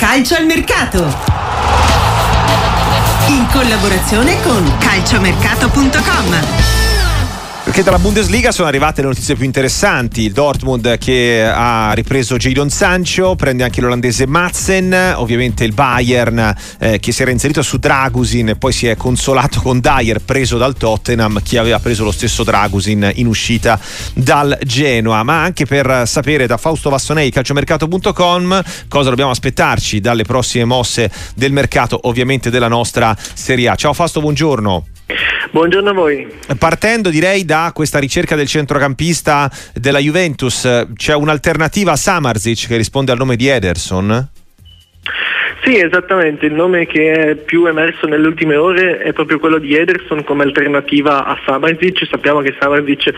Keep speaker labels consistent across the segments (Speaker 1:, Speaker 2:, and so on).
Speaker 1: Calcio al mercato. In collaborazione con calciomercato.com.
Speaker 2: Perché dalla Bundesliga sono arrivate le notizie più interessanti. Il Dortmund che ha ripreso Jadon Sancho, prende anche l'olandese Madsen, ovviamente il Bayern eh, che si era inserito su Dragusin e poi si è consolato con Dyer preso dal Tottenham, chi aveva preso lo stesso Dragusin in uscita dal Genoa. Ma anche per sapere da Fausto Vassonei, calciomercato.com, cosa dobbiamo aspettarci dalle prossime mosse del mercato, ovviamente della nostra Serie A. Ciao Fausto, buongiorno.
Speaker 3: Buongiorno a voi.
Speaker 2: Partendo direi da questa ricerca del centrocampista della Juventus, c'è un'alternativa a Samarzic che risponde al nome di Ederson?
Speaker 3: Sì, esattamente, il nome che è più emerso nelle ultime ore è proprio quello di Ederson come alternativa a Samarzic. Sappiamo che Samarzic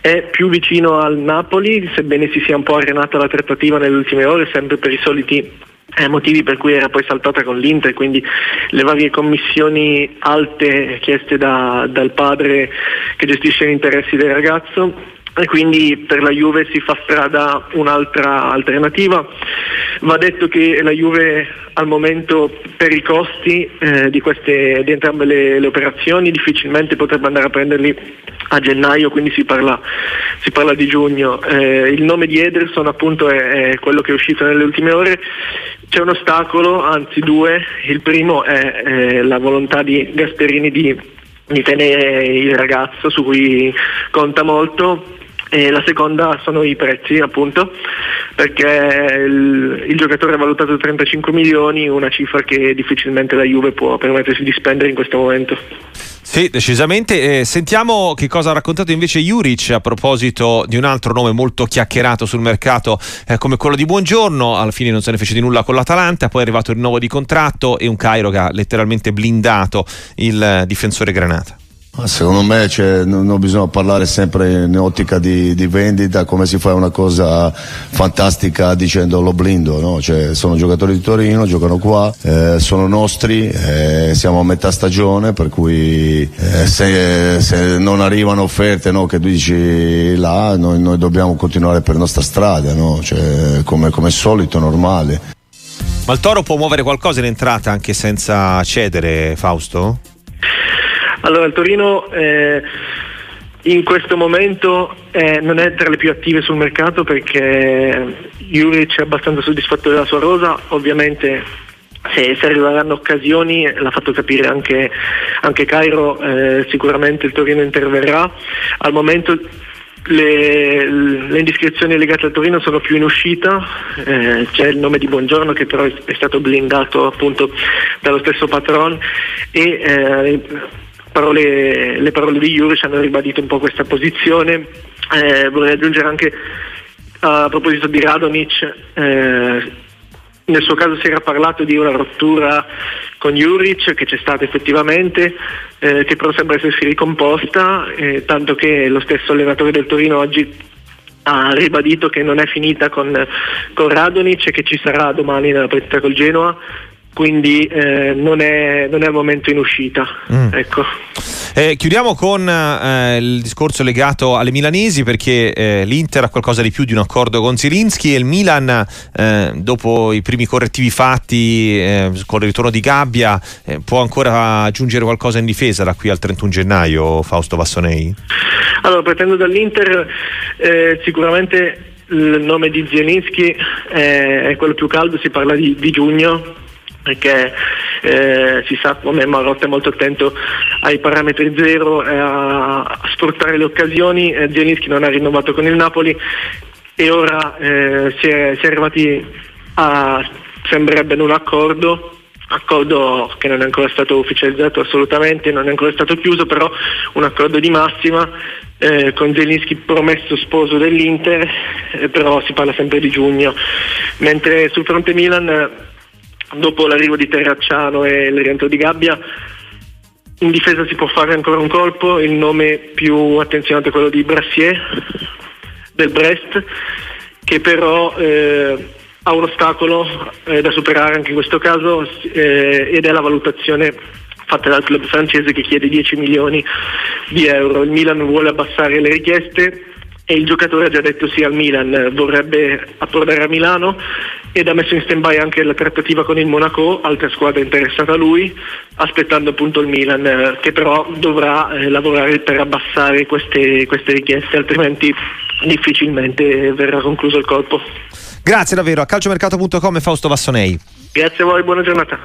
Speaker 3: è più vicino al Napoli, sebbene si sia un po' arenata la trattativa nelle ultime ore, sempre per i soliti motivi per cui era poi saltata con l'Inter, quindi le varie commissioni alte chieste da, dal padre che gestisce gli interessi del ragazzo e quindi per la Juve si fa strada un'altra alternativa. Va detto che la Juve al momento per i costi eh, di, queste, di, entrambe le, le, operazioni difficilmente potrebbe andare a prenderli a gennaio, quindi si parla, si parla di giugno. Eh, il nome di Ederson appunto è, è, quello che è uscito nelle ultime ore. C'è un ostacolo, anzi due. Il primo è, è la volontà di Gasperini di, di tenere il ragazzo su cui conta molto e la seconda sono i prezzi appunto perché il, il, giocatore è valutato 35 milioni, una cifra che difficilmente la Juve può permettersi di spendere in questo momento.
Speaker 2: Sì, decisamente. Eh, sentiamo che cosa ha raccontato invece Juric a proposito di un altro nome molto chiacchierato sul mercato eh, come quello di Buongiorno. Alla fine non se ne fece di nulla con l'Atalanta, poi è arrivato il rinnovo di contratto e un Cairo che ha letteralmente blindato il difensore Granata.
Speaker 4: Secondo me cioè, non, bisogna parlare sempre in ottica di, di, vendita come si fa una cosa fantastica dicendo lo blindo, no? cioè, sono giocatori di Torino, giocano qua, eh, sono nostri, eh, siamo a metà stagione per cui eh, se, se, non arrivano offerte no, che tu dici là noi, noi, dobbiamo continuare per nostra strada, no? cioè, come, come solito, normale.
Speaker 2: Ma il Toro può muovere qualcosa in entrata anche senza cedere, Fausto?
Speaker 3: Allora, il Torino eh, in questo momento eh, non è tra le più attive sul mercato perché Juric è abbastanza soddisfatto della sua rosa, ovviamente se, se arriveranno occasioni, l'ha fatto capire anche, anche Cairo, eh, sicuramente il Torino interverrà. Al momento le, le, indiscrezioni legate al Torino sono più in uscita, eh, c'è il nome di Buongiorno che però è stato blindato appunto dallo stesso patron e eh, parole, le parole di Juric hanno ribadito un po' questa posizione. Eh, vorrei aggiungere anche a proposito di Radonic, eh, nel suo caso si era parlato di una rottura con Juric che c'è stata effettivamente, eh, che però sembra essersi ricomposta, eh, tanto che lo stesso allenatore del Torino oggi ha ribadito che non è finita con, con Radonic e che ci sarà domani nella partita col Genoa quindi eh, non, è, non, è, al momento in uscita. Mm. Ecco.
Speaker 2: Eh, chiudiamo con eh, il discorso legato alle milanesi perché eh, l'Inter ha qualcosa di più di un accordo con Zilinski e il Milan eh, dopo i primi correttivi fatti eh, con il ritorno di Gabbia può ancora aggiungere qualcosa in difesa da qui al 31 gennaio Fausto Vassonei?
Speaker 3: Allora, partendo dall'Inter sicuramente il nome di Zielinski è quello più caldo, si parla di, di giugno perché eh, si sa come Marotta è molto attento ai parametri zero e a, sfruttare le occasioni. Eh, Zielinski non ha rinnovato con il Napoli e ora eh, si, è, si, è, arrivati a, sembrerebbe, un accordo accordo che non è ancora stato ufficializzato assolutamente, non è ancora stato chiuso, però un accordo di massima eh, con Zelinski promesso sposo dell'Inter, eh, però si parla sempre di giugno, mentre sul fronte Milan dopo l'arrivo di Terracciano e il rientro di Gabbia in difesa si può fare ancora un colpo, il nome più attenzionato è quello di Brassier del Brest che però eh, ha un ostacolo eh, da superare anche in questo caso eh, ed è la valutazione fatta dal club francese che chiede 10 milioni di euro. Il Milan vuole abbassare le richieste e il giocatore ha già detto sì al Milan, vorrebbe approdare a Milano ed ha messo in stand by anche la trattativa con il Monaco, altra squadra interessata a lui, aspettando appunto il Milan eh, che però dovrà eh, lavorare per abbassare queste, queste richieste, altrimenti difficilmente verrà concluso il colpo.
Speaker 2: Grazie davvero a calciomercato.com e Fausto Vassonei.
Speaker 3: Grazie a voi, buona giornata.